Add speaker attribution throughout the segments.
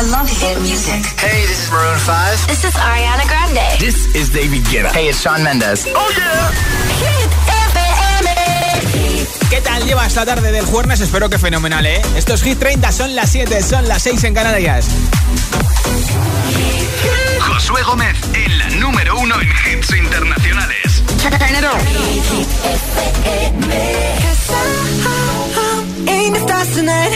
Speaker 1: I love hit music.
Speaker 2: Hey, this is Maroon 5.
Speaker 3: This is Ariana Grande.
Speaker 2: This is David Guetta. Hey, it's Shawn Mendes.
Speaker 3: Oh yeah. Hit FM.
Speaker 4: ¿Qué tal lleva esta tarde del jueves? Espero que fenomenal, ¿eh? Estos Hit 30 son las 7, son las 6 en Canarias.
Speaker 5: Josué Gómez en la número uno en hits internacionales.
Speaker 6: Ain't the stars tonight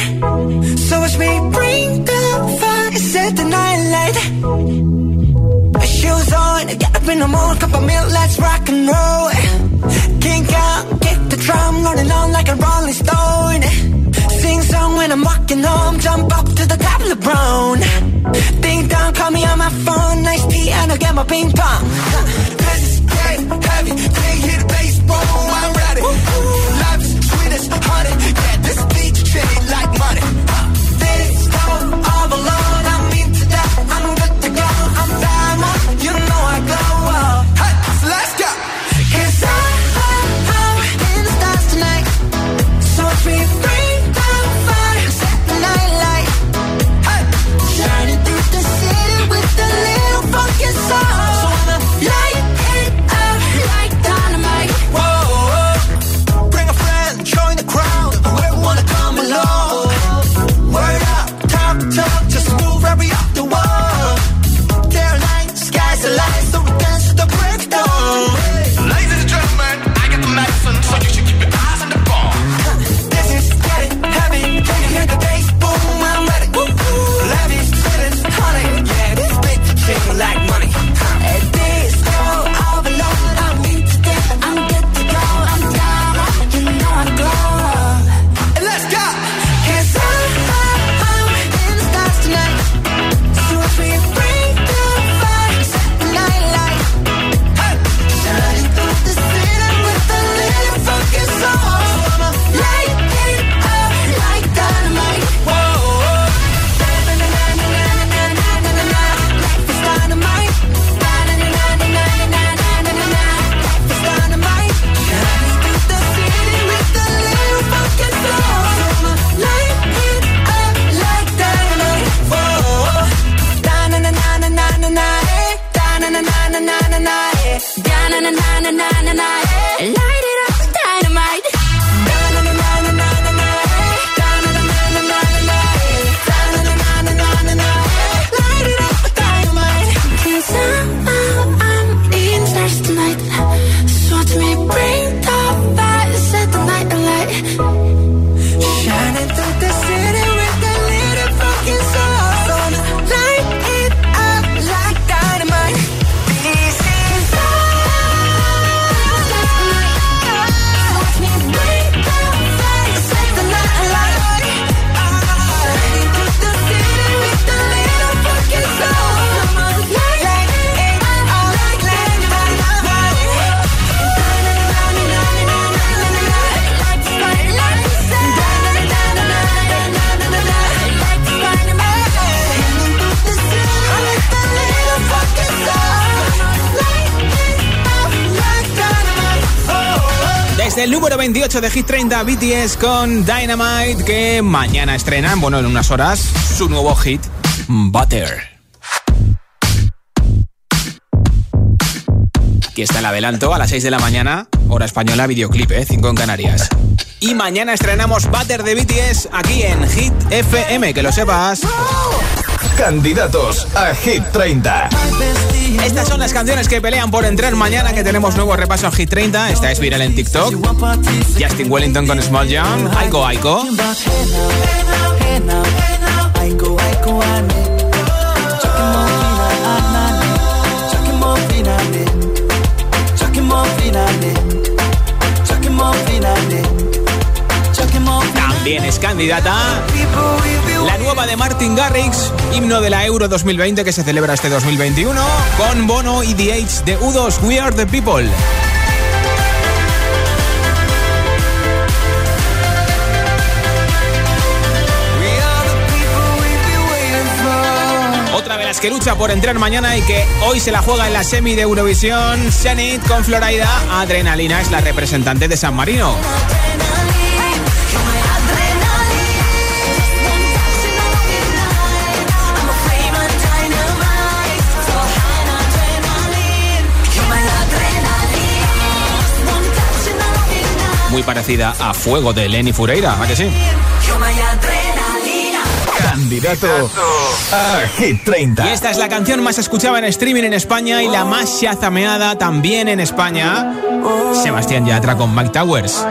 Speaker 6: So watch me bring the fire Set the night light. My Shoes on, get up in the morning Cup of milk, let's rock and roll. Kink out, kick the drum Rolling on like a rolling stone. Sing song when I'm walking home Jump up to the top of the brown Ding dong, call me on my phone Nice tea and I'll get my ping pong. It's getting heavy Can't hear the bass, boom, I'm ready. Life is sweet as honey Yeah, this beat treat
Speaker 4: 8 de Hit 30 BTS con Dynamite que mañana estrenan, bueno, en unas horas, su nuevo hit, Butter. Aquí está el adelanto a las 6 de la mañana, hora española, videoclip, ¿eh? 5 en Canarias. Y mañana estrenamos Butter de BTS aquí en Hit FM, que lo sepas.
Speaker 7: Candidatos a Hit 30.
Speaker 4: Estas son las canciones que pelean por entrar mañana, que tenemos nuevo repaso a Hit 30. Esta es viral en TikTok. Justin Wellington con Small Jam. Aiko Aiko. También es candidata la nueva de Martin Garrix, himno de la Euro 2020 que se celebra este 2021, con Bono y The Age de U2, We Are the People. Otra de las que lucha por entrar mañana y que hoy se la juega en la semi de Eurovisión, Zenit con Florida, Adrenalina es la representante de San Marino. Parecida a Fuego de Lenny Fureira, ¿a que sí?
Speaker 5: Candidato a Hit 30.
Speaker 4: Y esta es la canción más escuchada en streaming en España y la más chazameada también en España. Sebastián Yatra con Mike Towers.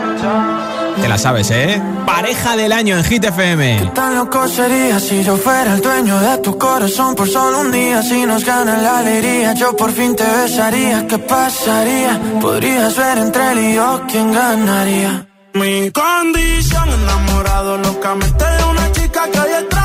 Speaker 4: Te la sabes, ¿eh? Pareja del año en Hit FM.
Speaker 8: Tan loco sería si yo fuera el dueño de tu corazón por solo un día. Si nos gana la alegría, yo por fin te besaría. ¿Qué pasaría? Podrías ver entre él y yo quién ganaría. Mi condición enamorado locamente de una chica que hoy extraño.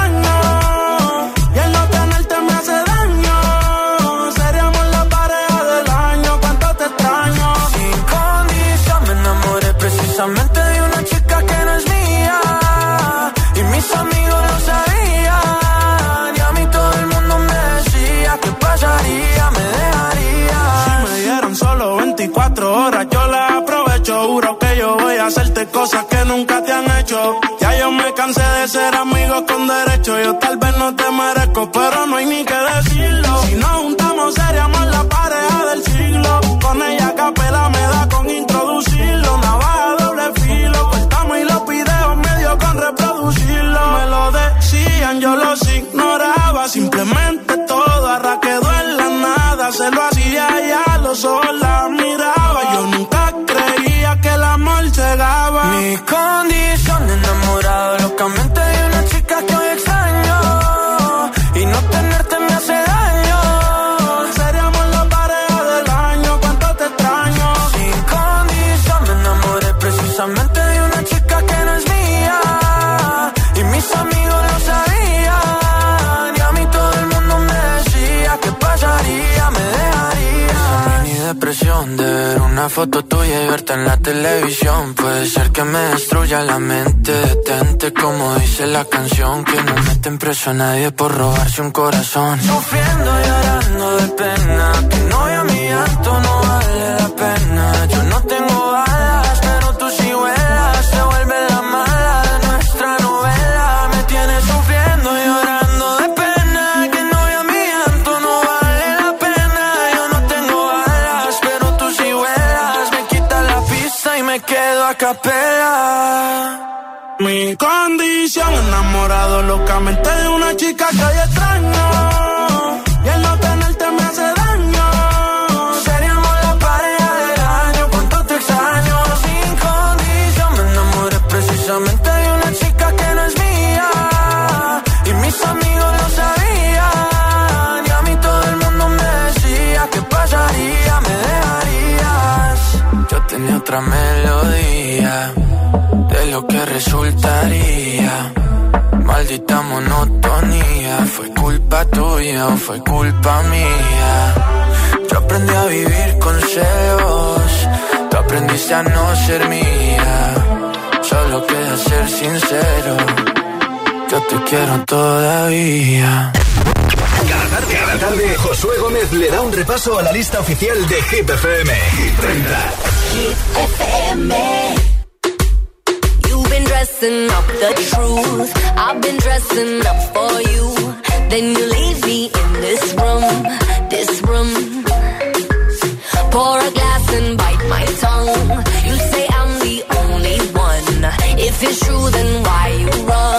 Speaker 8: Cansé de ser amigo con derecho. Yo tal vez no te merezco, pero no hay ni que decirlo. Foto tuya y verte en la televisión. Puede ser que me destruya la mente. Detente como dice la canción. Que no meten preso a nadie por robarse un corazón. Sufriendo y llorando de pena. Que no a mi llanto no vale la pena. Yo no tengo Mi condición enamorado locamente de una chica que hoy extraño. Otra melodía de lo que resultaría. Maldita monotonía, fue culpa tuya o fue culpa mía. Yo aprendí a vivir con celos, tú aprendiste a no ser mía. Solo queda ser sincero, yo te quiero todavía.
Speaker 5: Cada tarde, Josué Gómez le da un repaso a la lista oficial de Hit FM. Hit 30.
Speaker 9: You've been dressing up the truth. I've been dressing up for you. Then you leave me in this room, this room. Pour a glass and bite my tongue. You say I'm the only one. If it's true, then why you run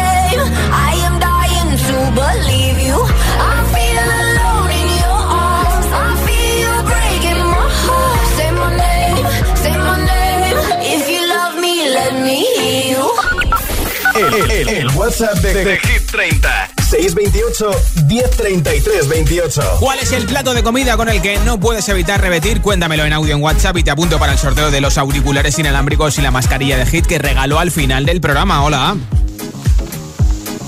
Speaker 5: WhatsApp de, de
Speaker 10: Hit 30.
Speaker 5: 628 1033 28.
Speaker 4: ¿Cuál es el plato de comida con el que no puedes evitar repetir? Cuéntamelo en audio en WhatsApp y te apunto para el sorteo de los auriculares inalámbricos y la mascarilla de Hit que regaló al final del programa. Hola.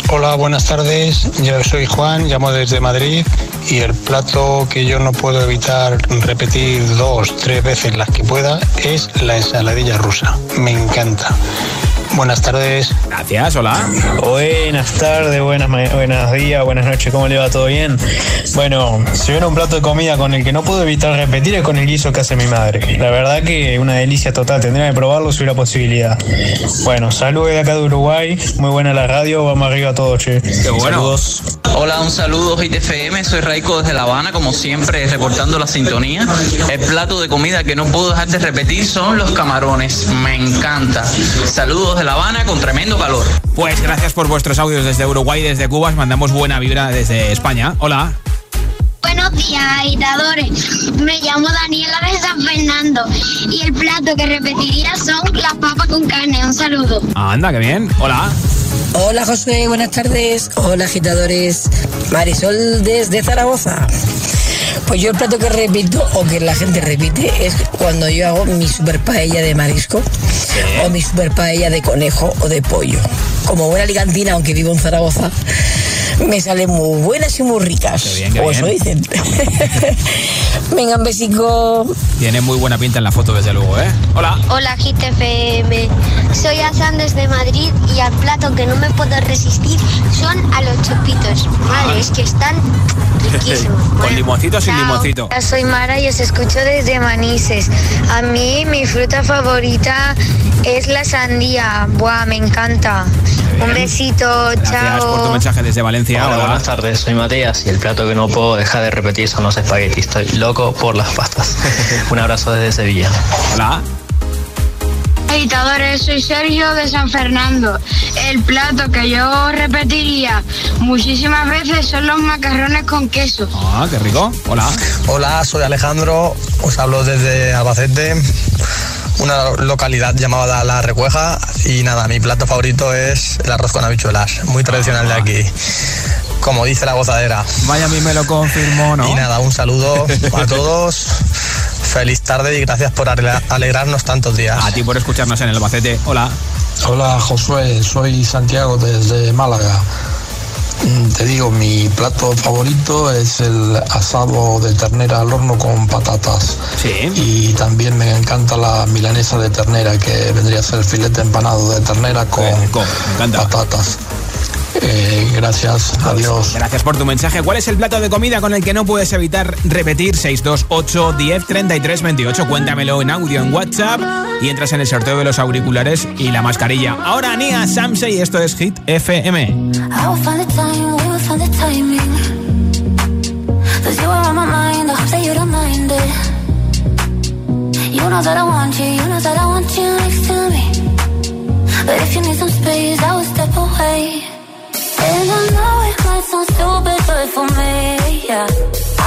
Speaker 11: Hola, buenas tardes. Yo soy Juan, llamo desde Madrid y el plato que yo no puedo evitar repetir dos, tres veces las que pueda es la ensaladilla rusa. Me encanta. Buenas tardes.
Speaker 4: Gracias, hola.
Speaker 12: Buenas tardes, buenas, buenos días, buenas noches, ¿cómo le va? ¿Todo bien? Bueno, si hubiera un plato de comida con el que no puedo evitar repetir es con el guiso que hace mi madre. La verdad que una delicia total, tendría que probarlo si hubiera posibilidad. Bueno, saludos de acá de Uruguay, muy buena la radio, vamos arriba todos, che.
Speaker 4: Qué bueno.
Speaker 12: Saludos.
Speaker 13: Hola, un saludo Hit FM, soy Raico desde La Habana, como siempre reportando la sintonía. El plato de comida que no puedo dejar de repetir son los camarones, me encanta. Saludos de La Habana con tremendo calor.
Speaker 4: Pues gracias por vuestros audios desde Uruguay y desde Cuba. Os mandamos buena vibra desde España. Hola.
Speaker 14: Buenos días, agitadores. Me llamo Daniela de San Fernando y el plato que repetiría son las papas con carne. Un saludo.
Speaker 4: Anda, qué bien. Hola.
Speaker 15: Hola José, buenas tardes. Hola agitadores. Marisol desde Zaragoza. Pues yo el plato que repito o que la gente repite es cuando yo hago mi super paella de marisco o mi super paella de conejo o de pollo. Como buena alicantina, aunque vivo en Zaragoza, me salen muy buenas y muy ricas.
Speaker 4: Qué bien, qué
Speaker 15: o eso dicen. Venga, un besico.
Speaker 4: Tiene muy buena pinta en la foto, desde luego, ¿eh? Hola.
Speaker 14: Hola, GTFM. Soy Azan desde Madrid y al plato que no me puedo resistir son a los chupitos. Madre, es que están riquísimos.
Speaker 4: Con limoncito o sin limoncito.
Speaker 14: Soy Mara y os escucho desde Manises. A mí mi fruta favorita es la sandía. Buah, me encanta. Un besito,
Speaker 4: Gracias por tu
Speaker 14: chao.
Speaker 4: mensaje desde Valencia.
Speaker 12: Hola,
Speaker 4: Hola.
Speaker 12: buenas tardes, soy Matías y el plato que no puedo dejar de repetir son los espaguetis. Estoy loco por las pastas. Un abrazo desde Sevilla.
Speaker 4: Hola.
Speaker 14: Agitadores, soy Sergio de San Fernando. El plato que yo repetiría muchísimas veces son los macarrones con queso.
Speaker 4: Ah, qué rico. Hola.
Speaker 11: Hola, soy Alejandro, os hablo desde Albacete, una localidad llamada La Recueja y nada, mi plato favorito es el arroz con habichuelas, muy tradicional de aquí, como dice la gozadera.
Speaker 4: Vaya, a mí me lo confirmó, ¿no?
Speaker 11: Y nada, un saludo a todos, feliz tarde y gracias por ale- alegrarnos tantos días.
Speaker 4: A ti por escucharnos en el Albacete. Hola.
Speaker 11: Hola Josué, soy Santiago desde Málaga. Mm, Te digo, mi plato favorito es el asado de ternera al horno con patatas.
Speaker 4: Sí.
Speaker 11: Y también me encanta la milanesa de ternera, que vendría a ser filete empanado de ternera con
Speaker 4: encanta.
Speaker 11: patatas. Eh, gracias, adiós.
Speaker 4: Gracias por tu mensaje. ¿Cuál es el plato de comida con el que no puedes evitar repetir? 628 10 33 28. Cuéntamelo en audio en WhatsApp y entras en el sorteo de los auriculares y la mascarilla. Ahora Nia Samse y esto es Hit FM.
Speaker 9: I will find the time, we will find the timing. Cause you are on my mind, I hope that you don't mind it. You know that I want you, you know that I want you next to me. But if you need some space, I will step away. And I know it might sound stupid, but for me, yeah.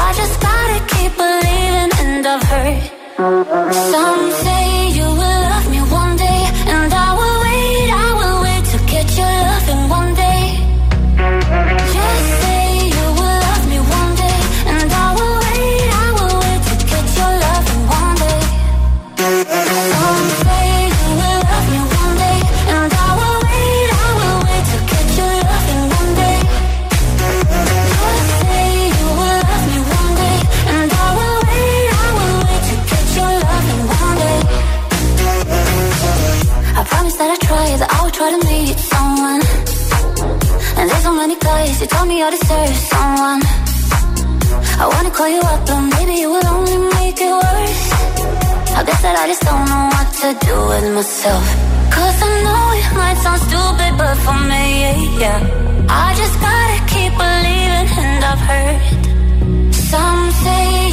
Speaker 9: I just gotta keep believing, and I've heard. Some say you will love you
Speaker 16: told me I deserve someone. I wanna call you up, but maybe it would only make it worse. I guess that I just don't know what to do with myself. Cause I know it might sound stupid, but for me, yeah. I just gotta keep believing, and I've heard some say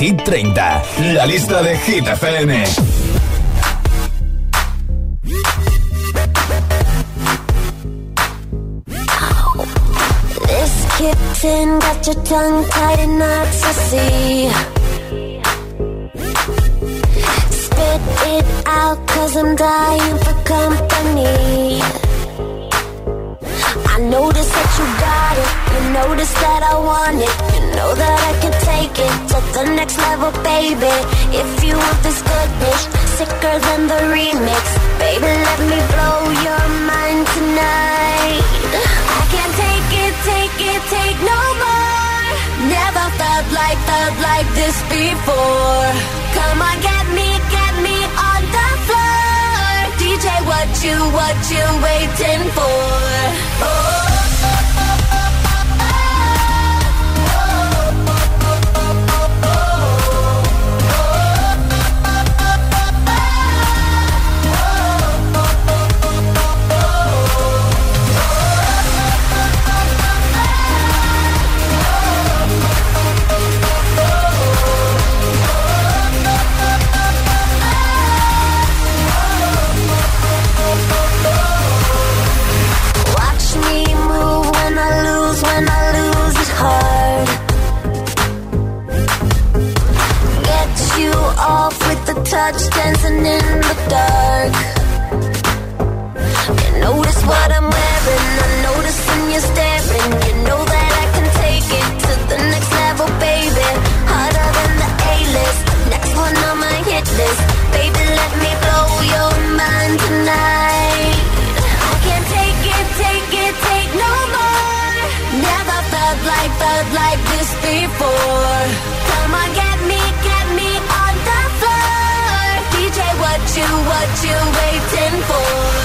Speaker 5: Hit 30, la lista de Hit FM.
Speaker 16: This kitten got your tongue tied in knots, I see. Spit it out, cause I'm dying for company. I notice that you got it, you notice that I want it. Know that I can take it to the next level, baby. If you want this goodness, sicker than the remix. Baby, let me blow your mind tonight. I can't take it, take it, take no more. Never felt like, felt like this before. Come on, get me, get me on the floor. DJ, what you, what you waiting for? Oh. Touch, dancing in the dark. You notice what I'm wearing, I notice when you're staring. You know that I can take it to the next level, baby. Harder than the A-list, next one on my hit list. Baby, let me blow your mind tonight. I can't take it, take it, take no more. Never felt like, felt like this before. You, what you waiting for?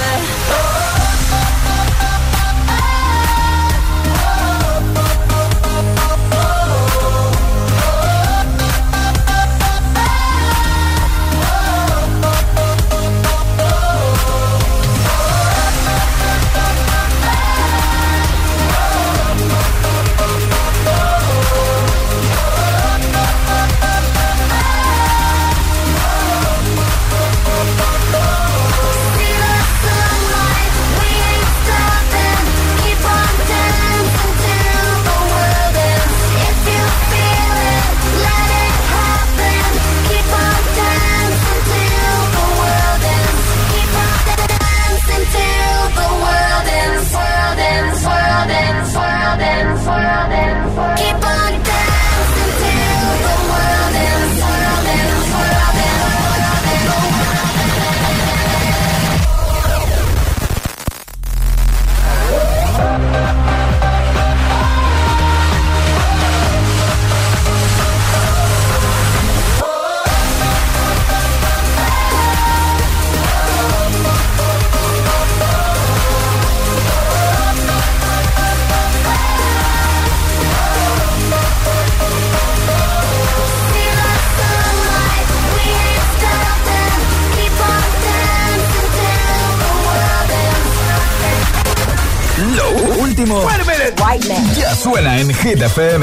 Speaker 5: FM.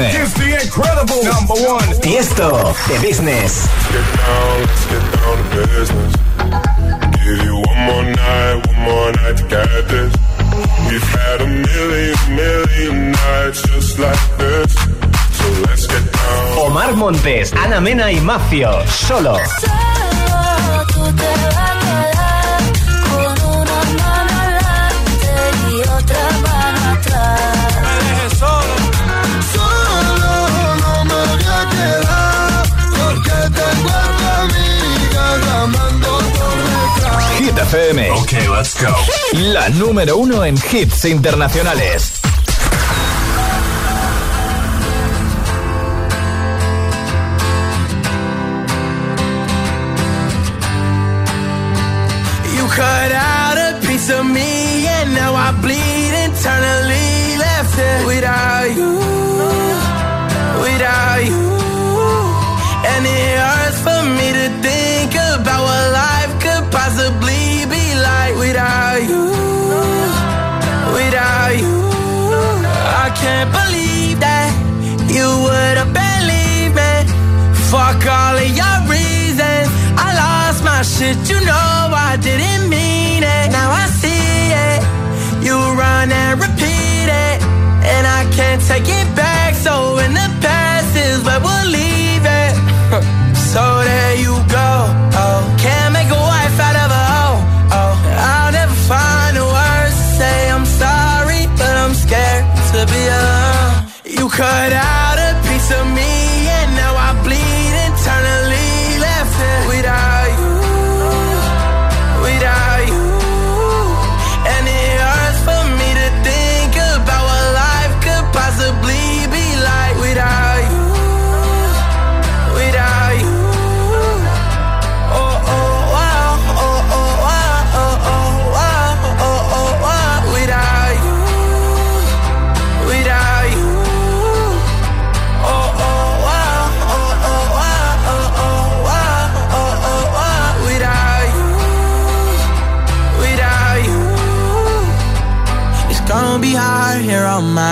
Speaker 5: Tiesto de Business.
Speaker 17: Get down, let's get down to business. Give you one more night, one more night to get this. We've had a million, million nights just like this. So let's get down.
Speaker 5: Omar Montes, Ana Mena y Mafio. Solo.
Speaker 16: Solo
Speaker 5: FM.
Speaker 10: Ok, let's go.
Speaker 5: La número uno en hits internacionales.
Speaker 7: You cut out a piece of me and now I bleed internally left it without you, Fuck all of your reasons. I lost my shit, you know I didn't mean it. Now I see it. You run and repeat it. And I can't take it back. So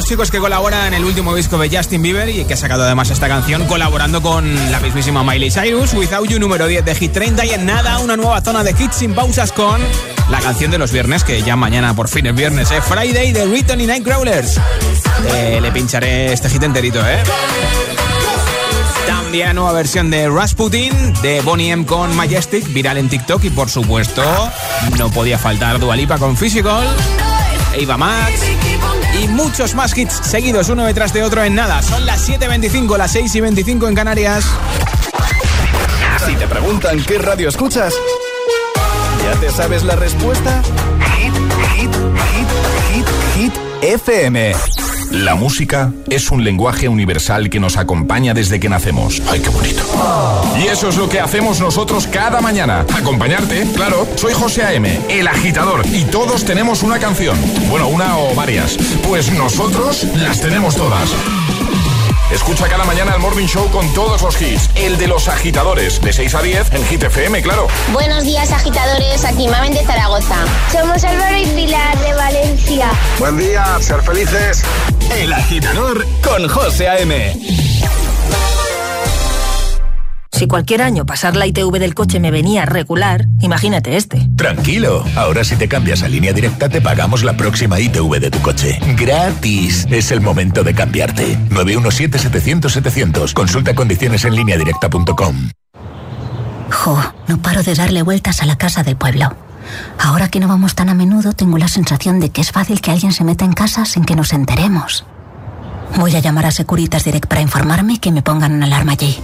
Speaker 4: los chicos que colabora en el último disco de Justin Bieber y que ha sacado además esta canción colaborando con la mismísima Miley Cyrus, Without You número 10 de Hit 30 y en nada una nueva zona de hits sin pausas con la canción de los viernes, que ya mañana por fin es viernes, ¿eh? Friday de Riton y Nightcrawlers. Eh, le pincharé este hit enterito, ¿eh? También nueva versión de Rasputin, de Bonnie M con Majestic, viral en TikTok y por supuesto no podía faltar Dualipa con Physical, Eva Max y muchos más hits seguidos uno detrás de otro en nada. Son las 7.25, las 6.25 en Canarias.
Speaker 5: Si te preguntan qué radio escuchas, ¿ya te sabes la respuesta? Hit, hit, hit, hit, hit, FM.
Speaker 10: La música es un lenguaje universal que nos acompaña desde que nacemos. ¡Ay, qué bonito! Y eso es lo que hacemos nosotros cada mañana. Acompañarte, claro. Soy José A.M., el agitador, y todos tenemos una canción. Bueno, una o varias. Pues nosotros las tenemos todas. Escucha cada mañana el Morning Show con todos los hits. El de los agitadores, de 6 a 10 en Hit FM, claro.
Speaker 18: Buenos días, agitadores. Aquí Mamen de Zaragoza. Somos Álvaro y Pilar de Valencia.
Speaker 5: Buen día, ser felices. El agitador con José A.M.
Speaker 19: Si cualquier año pasar la ITV del coche me venía regular, imagínate este.
Speaker 20: Tranquilo, ahora si te cambias a línea directa te pagamos la próxima ITV de tu coche. Gratis. Es el momento de cambiarte. 917-700-700. Consulta condiciones en línea directa.com. Jo, no paro de darle vueltas a la casa del pueblo. Ahora que no vamos tan a menudo, tengo la sensación de que es fácil que alguien se meta en casa sin que nos enteremos. Voy a llamar a Securitas Direct para informarme y que me pongan una alarma allí.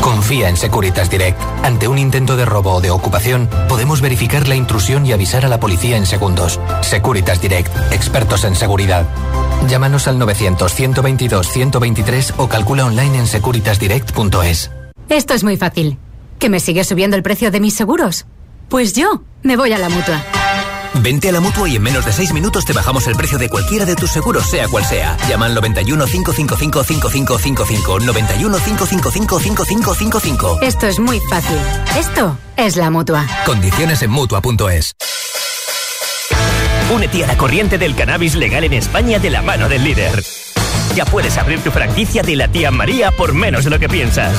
Speaker 21: Confía en Securitas Direct. Ante un intento de robo o de ocupación, podemos verificar la intrusión y avisar a la policía en segundos. Securitas Direct, expertos en seguridad. Llámanos al 900-122-123 o calcula online en securitasdirect.es.
Speaker 19: Esto es muy fácil. ¿Que me sigue subiendo el precio de mis seguros? Pues yo me voy a la mutua.
Speaker 22: Vente a la mutua y en menos de 6 minutos te bajamos el precio de cualquiera de tus seguros, sea cual sea. Llama al 91 555 5555. 91 555 5555.
Speaker 19: Esto es muy fácil. Esto es la mutua.
Speaker 22: Condiciones en mutua.es.
Speaker 23: Únete a la corriente del cannabis legal en España de la mano del líder. Ya puedes abrir tu franquicia de la tía María por menos de lo que piensas.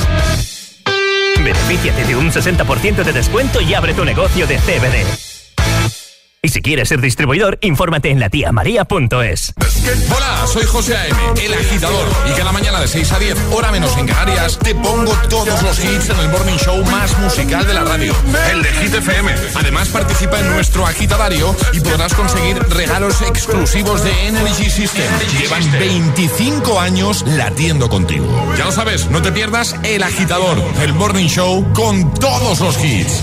Speaker 23: Benefíciate de un 60% de descuento y abre tu negocio de CBD. Y si quieres ser distribuidor, infórmate en latiamaria.es.
Speaker 16: Hola, soy José A.M., el agitador. Y cada mañana de 6 a 10, hora menos en Canarias, te pongo todos los hits en el morning show más musical de la radio, el de Hit FM. Además, participa en nuestro agitadario y podrás conseguir regalos exclusivos de Energy System. Llevan 25 años latiendo contigo. Ya lo sabes, no te pierdas el agitador, el morning show con todos los hits.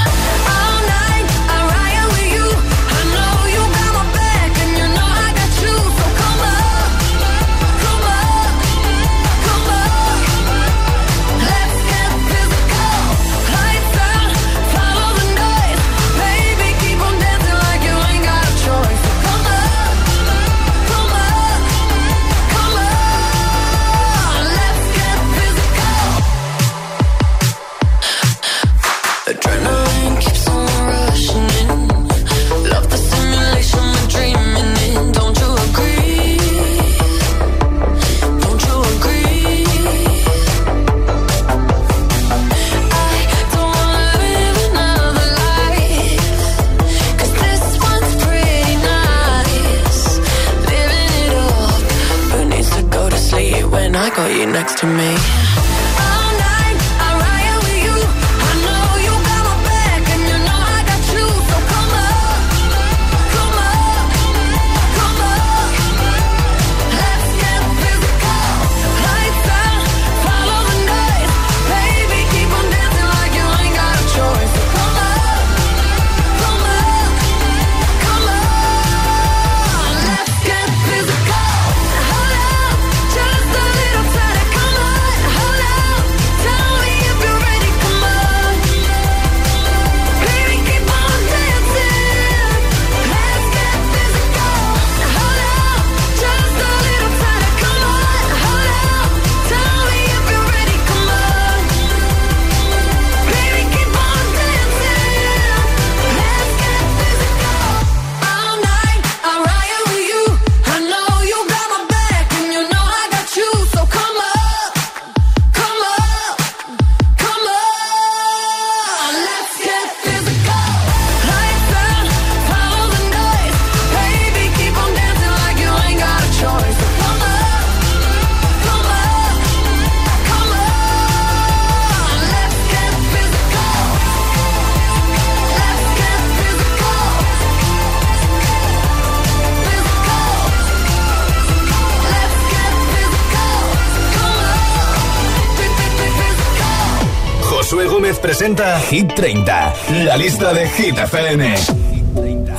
Speaker 5: Josué Gómez presenta Hit 30, la lista de Hit FM.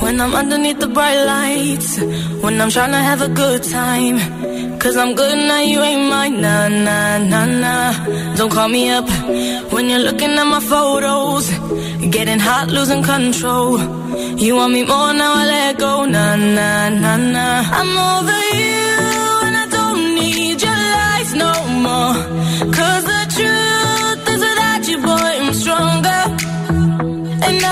Speaker 24: When I'm underneath the bright lights, when I'm trying to have a good time. Cause I'm good now, you ain't mine. Nah, nah, nah, nah. Don't call me up when you're looking at my photos. Getting hot, losing control. You want me more now, I let go. Nah, nah, nah, nah. I'm over you, and I don't need your lies no more. Cause the truth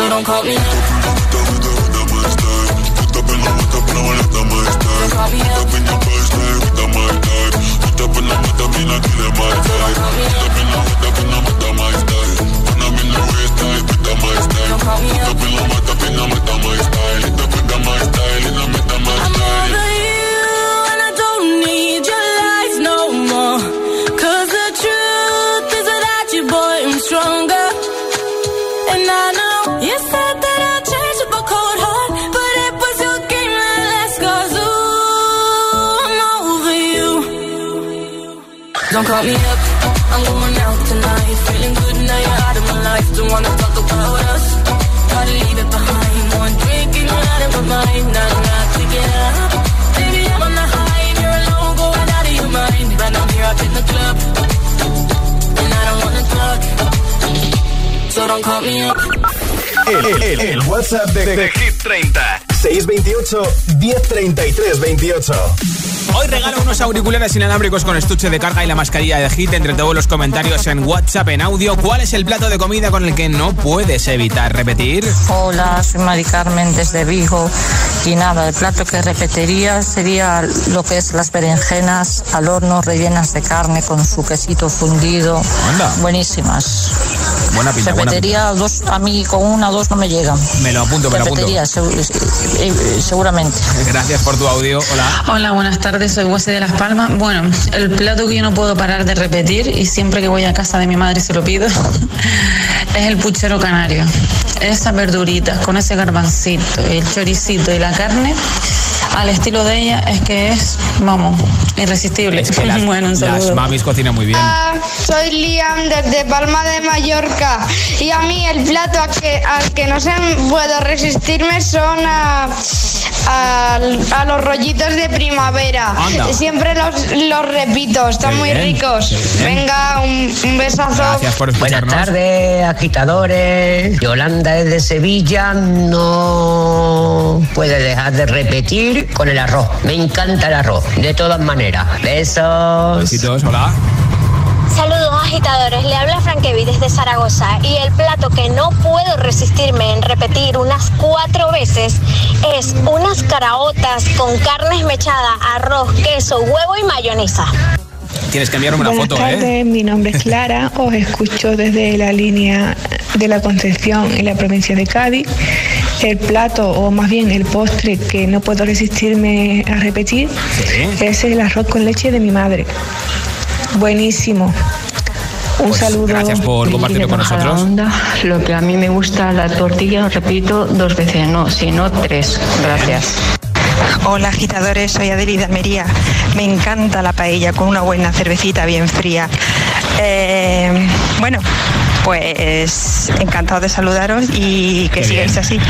Speaker 24: So don't call me. I'm Don't call me up, I'm going out tonight. Feeling good now you're out of my life. Don't wanna talk about us. To leave it behind. One drink and you're out of my mind. Not enough to get up. Baby, I'm on the high and you're alone, going out of your mind. But I'm here up in the club, and I don't wanna talk. So don't call me up.
Speaker 5: El, el- el WhatsApp de, de Hit 30. 628 1033 28.
Speaker 4: Hoy regalo unos auriculares inalámbricos con estuche de carga y la mascarilla de Hit entre todos los comentarios en WhatsApp en audio. ¿Cuál es el plato de comida con el que no puedes evitar repetir?
Speaker 25: Hola, soy Mari Carmen desde Vigo y nada, el plato que repetiría sería lo que es las berenjenas al horno rellenas de carne con su quesito fundido. Buenísimas.
Speaker 4: Buena pinta, buena
Speaker 25: Repetiría dos, a mí con una o dos no me llegan.
Speaker 4: Me lo apunto, me lo apunto.
Speaker 25: Segu- eh, eh, seguramente.
Speaker 4: Gracias por tu audio. Hola.
Speaker 26: Hola, buenas tardes, soy Huese de Las Palmas. Bueno, el plato que yo no puedo parar de repetir y siempre que voy a casa de mi madre se lo pido es el puchero canario. Esas verduritas con ese garbancito, el choricito y la carne, al estilo de ella, es que es, vamos, irresistible.
Speaker 4: Es que las,
Speaker 26: bueno, un
Speaker 4: las mamis cocinan muy bien.
Speaker 27: Soy Liam desde Palma de Mallorca y a mí el plato al que, al que no se puedo resistirme son a, a- a los rollitos de primavera.
Speaker 4: Anda.
Speaker 27: Siempre los, los repito, están muy
Speaker 4: bien,
Speaker 27: ricos. Venga, un, un besazo.
Speaker 4: Gracias por
Speaker 28: Buenas
Speaker 4: escucharnos.
Speaker 28: tardes, agitadores. Yolanda desde Sevilla no puede dejar de repetir con el arroz. Me encanta el arroz, de todas maneras. Besos.
Speaker 4: Besitos, hola.
Speaker 18: Saludos agitadores, le habla Frankevi desde Zaragoza y el plato que no puedo resistirme en repetir unas cuatro veces es unas caraotas con carne esmechada, arroz, queso, huevo y mayonesa.
Speaker 4: Tienes que enviarme una
Speaker 29: Buenas
Speaker 4: foto, ¿eh?
Speaker 29: tardes, mi nombre es Clara, os escucho desde la línea de la Concepción en la provincia de Cádiz. El plato, o más bien el postre que no puedo resistirme a repetir, es el arroz con leche de mi madre. Buenísimo. Un
Speaker 4: Pues
Speaker 29: saludo.
Speaker 4: gracias por compartirlo con nosotros.
Speaker 30: onda. Lo que a mí me gusta la tortilla, repito dos veces, no, sino tres. Gracias.
Speaker 31: Hola agitadores, soy Adeli de Almería. Me encanta la paella con una buena cervecita bien fría. Eh, bueno, pues encantado de saludaros y que
Speaker 4: Qué
Speaker 31: sigáis
Speaker 4: bien.
Speaker 31: así.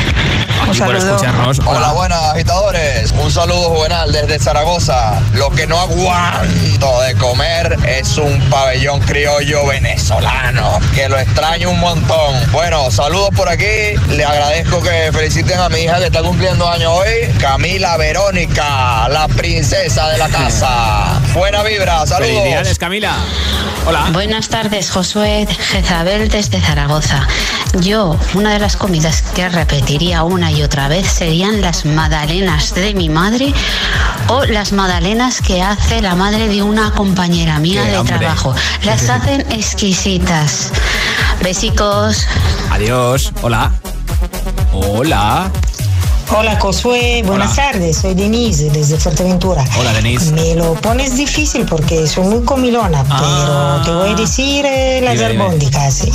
Speaker 4: Por.
Speaker 32: Hola, buenas agitadores. Un saludo juvenal desde Zaragoza. Lo que no aguanto de comer es un pabellón criollo venezolano, que lo extraño un montón. Bueno, saludos por aquí. Le agradezco que feliciten a mi hija que está cumpliendo años hoy, Camila Verónica, la princesa de la casa. Buena vibra, saludos.
Speaker 4: Felicidades, Camila. Hola.
Speaker 33: Buenas tardes, Josué Jezabel desde Zaragoza. Yo, una de las comidas que repetiría una y otra vez serían las magdalenas de mi madre o las magdalenas que hace la madre de una compañera mía
Speaker 4: Qué
Speaker 33: de
Speaker 4: hambre.
Speaker 33: trabajo. Las hacen exquisitas. Besicos.
Speaker 4: Adiós. Hola. Hola.
Speaker 34: Hola Josué, buenas tardes, soy Denise desde Fuerteventura.
Speaker 4: Hola Denise.
Speaker 34: Me lo pones difícil porque soy muy comilona,
Speaker 4: Ah.
Speaker 34: pero te voy a decir eh, las
Speaker 4: Dime,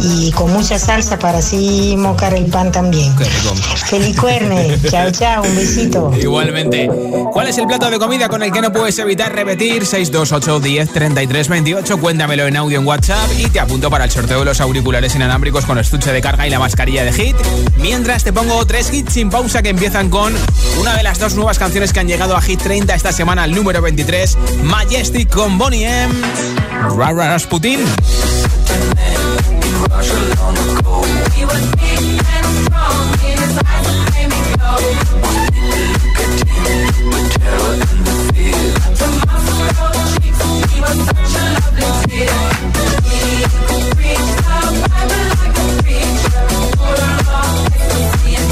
Speaker 34: y con mucha salsa para así mocar el pan también.
Speaker 4: Qué rico.
Speaker 34: Feliz cuerne, chao chao, un besito.
Speaker 4: Igualmente. ¿Cuál es el plato de comida con el que no puedes evitar repetir? 628 10 33 28. Cuéntamelo en audio en WhatsApp y te apunto para el sorteo de los auriculares inalámbricos con estuche de carga y la mascarilla de hit. Mientras te pongo tres hits sin pausa que empiezan con una de las dos nuevas canciones que han llegado a Hit 30 esta semana, al número 23, Majestic con Bonnie M. Rara Rasputin.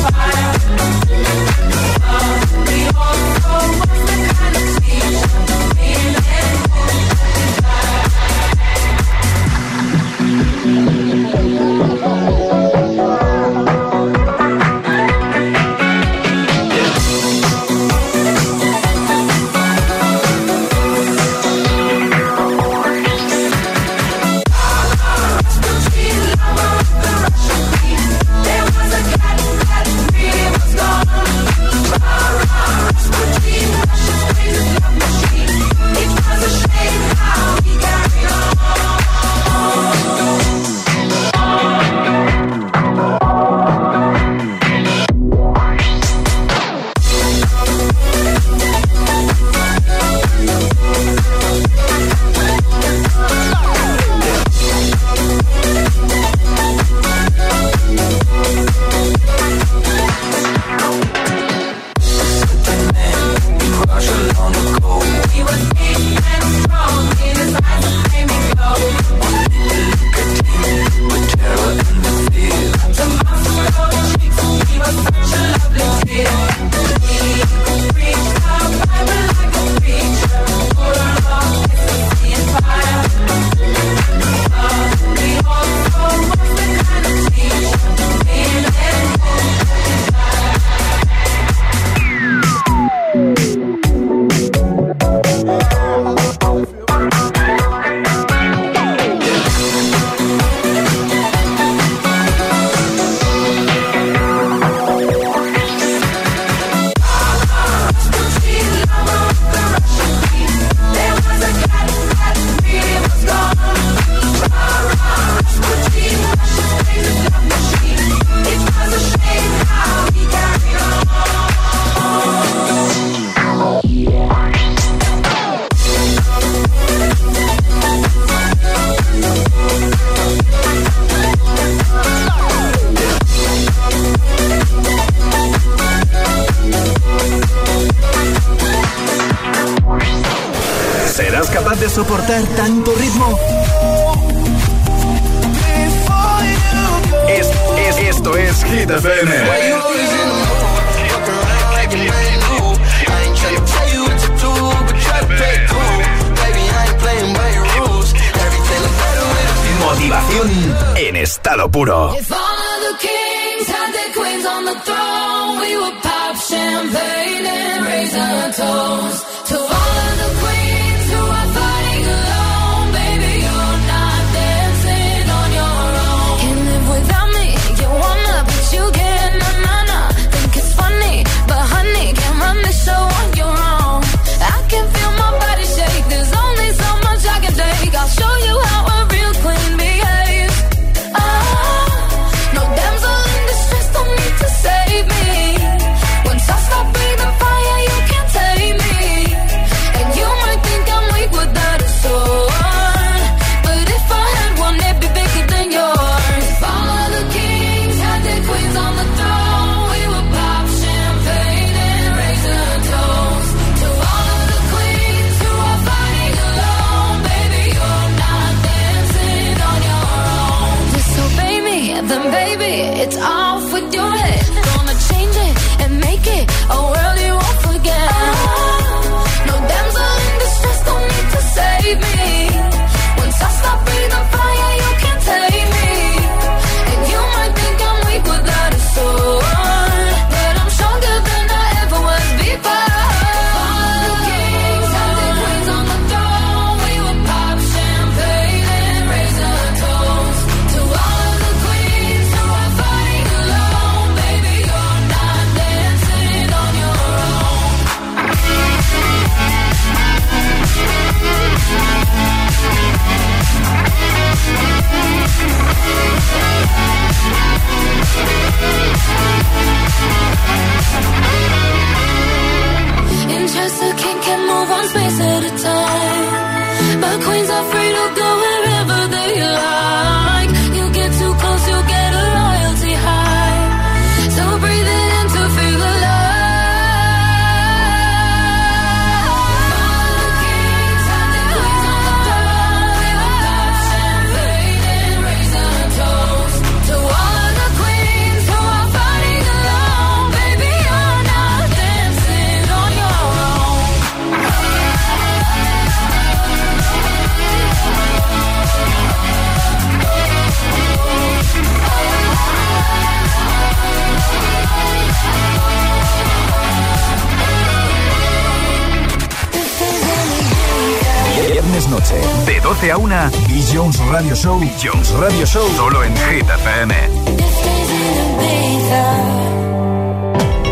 Speaker 24: ¿Serás
Speaker 5: 12 a 1, y Jones Radio Show. Jones Radio Show. Solo en Hit FM.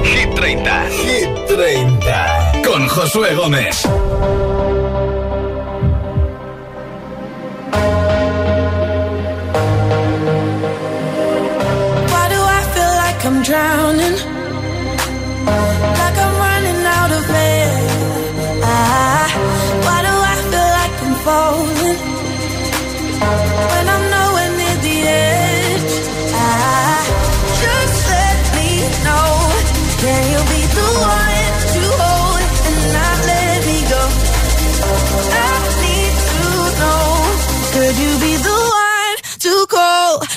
Speaker 5: Hit 30. Hit 30. Con Josué Gómez.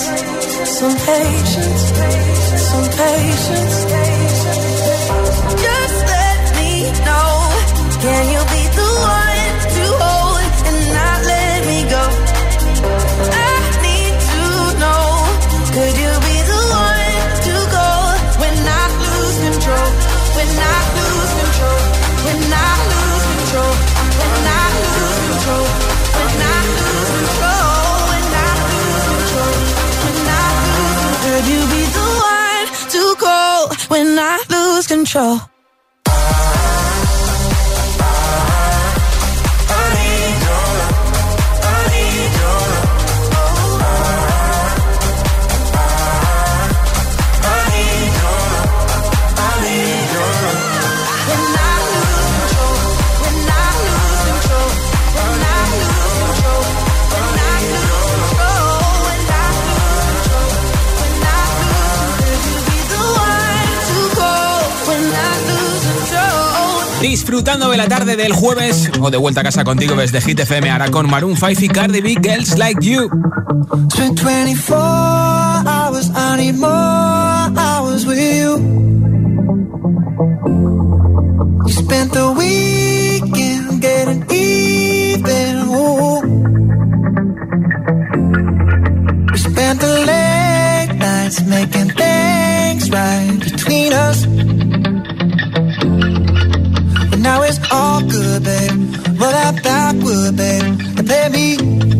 Speaker 24: Some patience. Some patience. Just let me know. Can you be the one control?
Speaker 4: Disfrutando de la tarde del jueves o de vuelta a casa contigo desde Hit FM ahora con Maroon 5 y Cardi B Girls Like You.
Speaker 6: Spent 24 hours, I need more hours with you. You spent the weekend getting even. Ooh. We spent the late nights making things right between us. Now it's all good, babe. Roll that backward, babe, and play me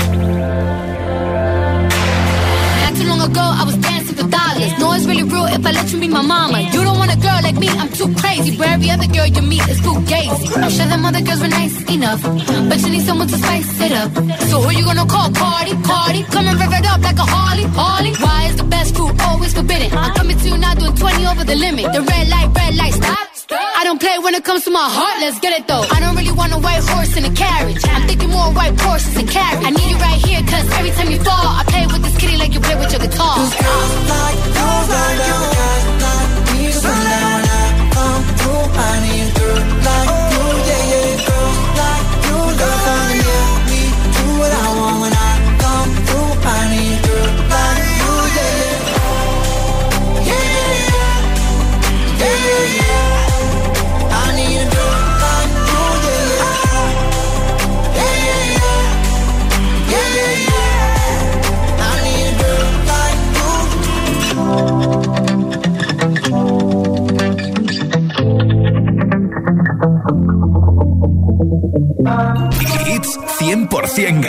Speaker 35: Real if I let you be my mama. You don't want a girl like me, I'm too crazy. Where every other girl you meet is too gazy. I'm sure them other girls were nice enough, but you need someone to spice it up. So who you gonna call? Cardi, Cardi. Come and rev it up like a Harley, Harley. Why is the best food always forbidden? I'm coming to you now doing 20 over the limit. The red light, red light, stop. Play when it comes to my heart, let's get it though. I don't really want a white horse in a carriage. I'm thinking more white horses and carriage. I need you right here, cause every time you fall, I play with this kitty like you play with your guitar.
Speaker 6: Cause girls like you, guys like me, so now I come through, I need a girl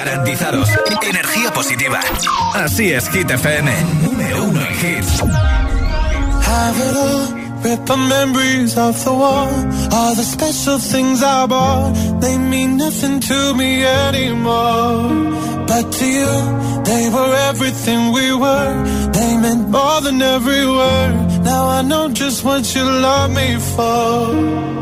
Speaker 5: garantizados. Energía positiva. Así es, Hit FM. Número uno en hits.
Speaker 7: Have it all. Rip the memories of the war. All the special things I bought. They mean nothing to me anymore. But to you, they were everything we were. They meant more than every word. Now I know just what you love me for.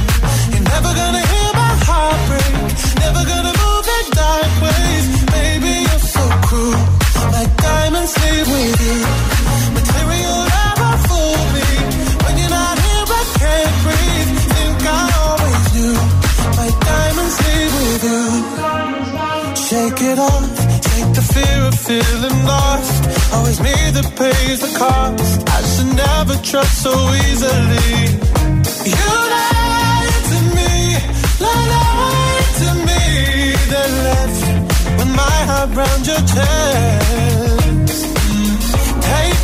Speaker 7: Diamonds leave with you. Material never fooled me. When you're not here, I can't breathe. Think I always knew. My diamonds leave with you. Shake it off. Take the fear of feeling lost. Always me that pays the cost. I should never trust so easily. You lied to me, lied to me, then left with my heart round your chest.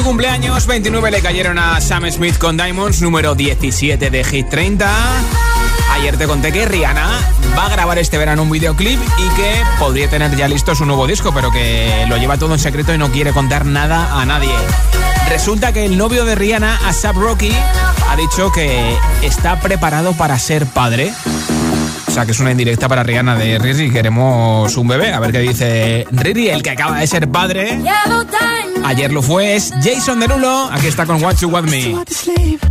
Speaker 4: su cumpleaños, 29 le cayeron a Sam Smith con Diamonds, número 17 de Hit 30. Ayer te conté que Rihanna va a grabar este verano un videoclip y que podría tener ya listo su nuevo disco, pero que lo lleva todo en secreto y no quiere contar nada a nadie. Resulta que el novio de Rihanna, Asap Rocky, ha dicho que está preparado para ser padre. O sea, que es una indirecta para Rihanna de Riri. Queremos un bebé. A ver qué dice Riri, el que acaba de ser padre. Ayer lo fue, es Jason Derulo. Aquí está con What You Want Me.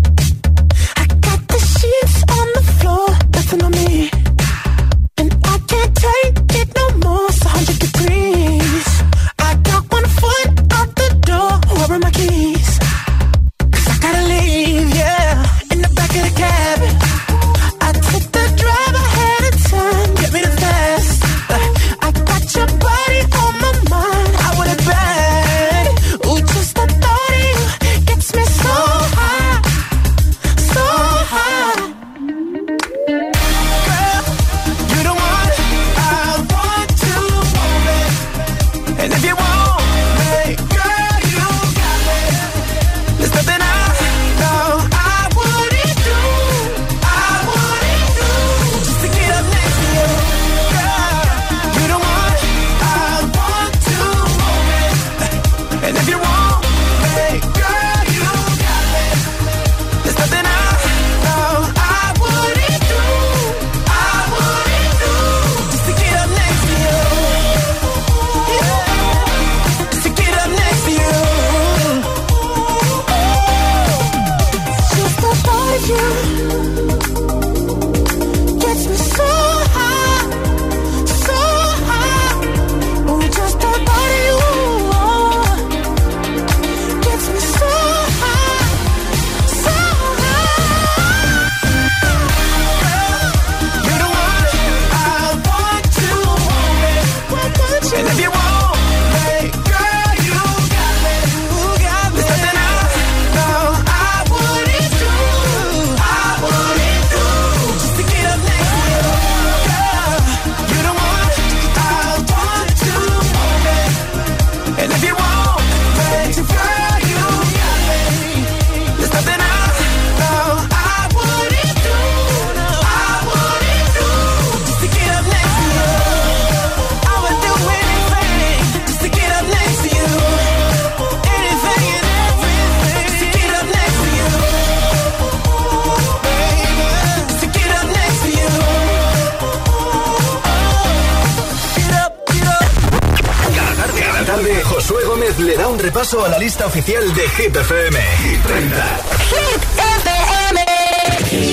Speaker 5: repaso a la lista oficial de Hit FM.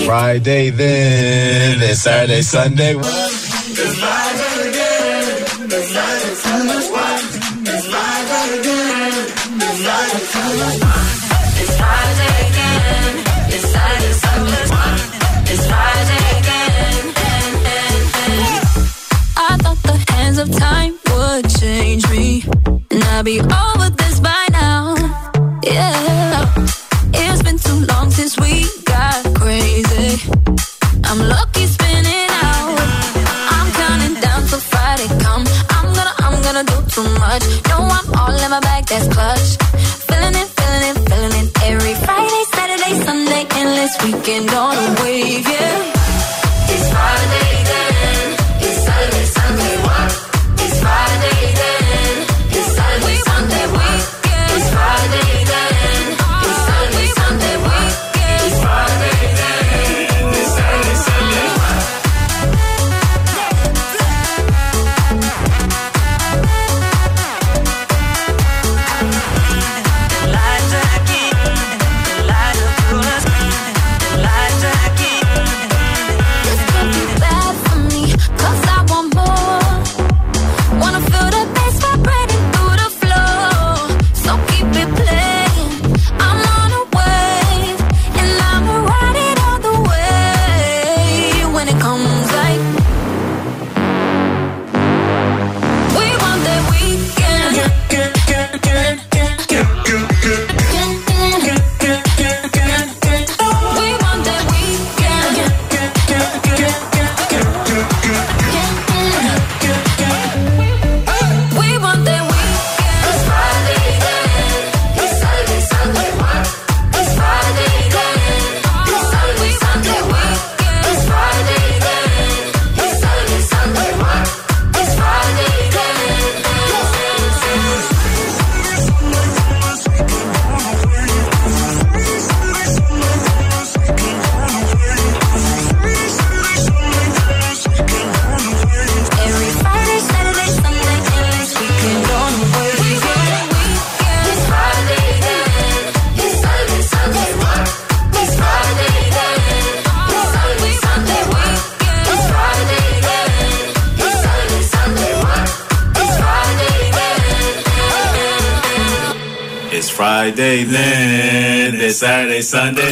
Speaker 24: Friday, then, it's Saturday, Sunday. Sunday.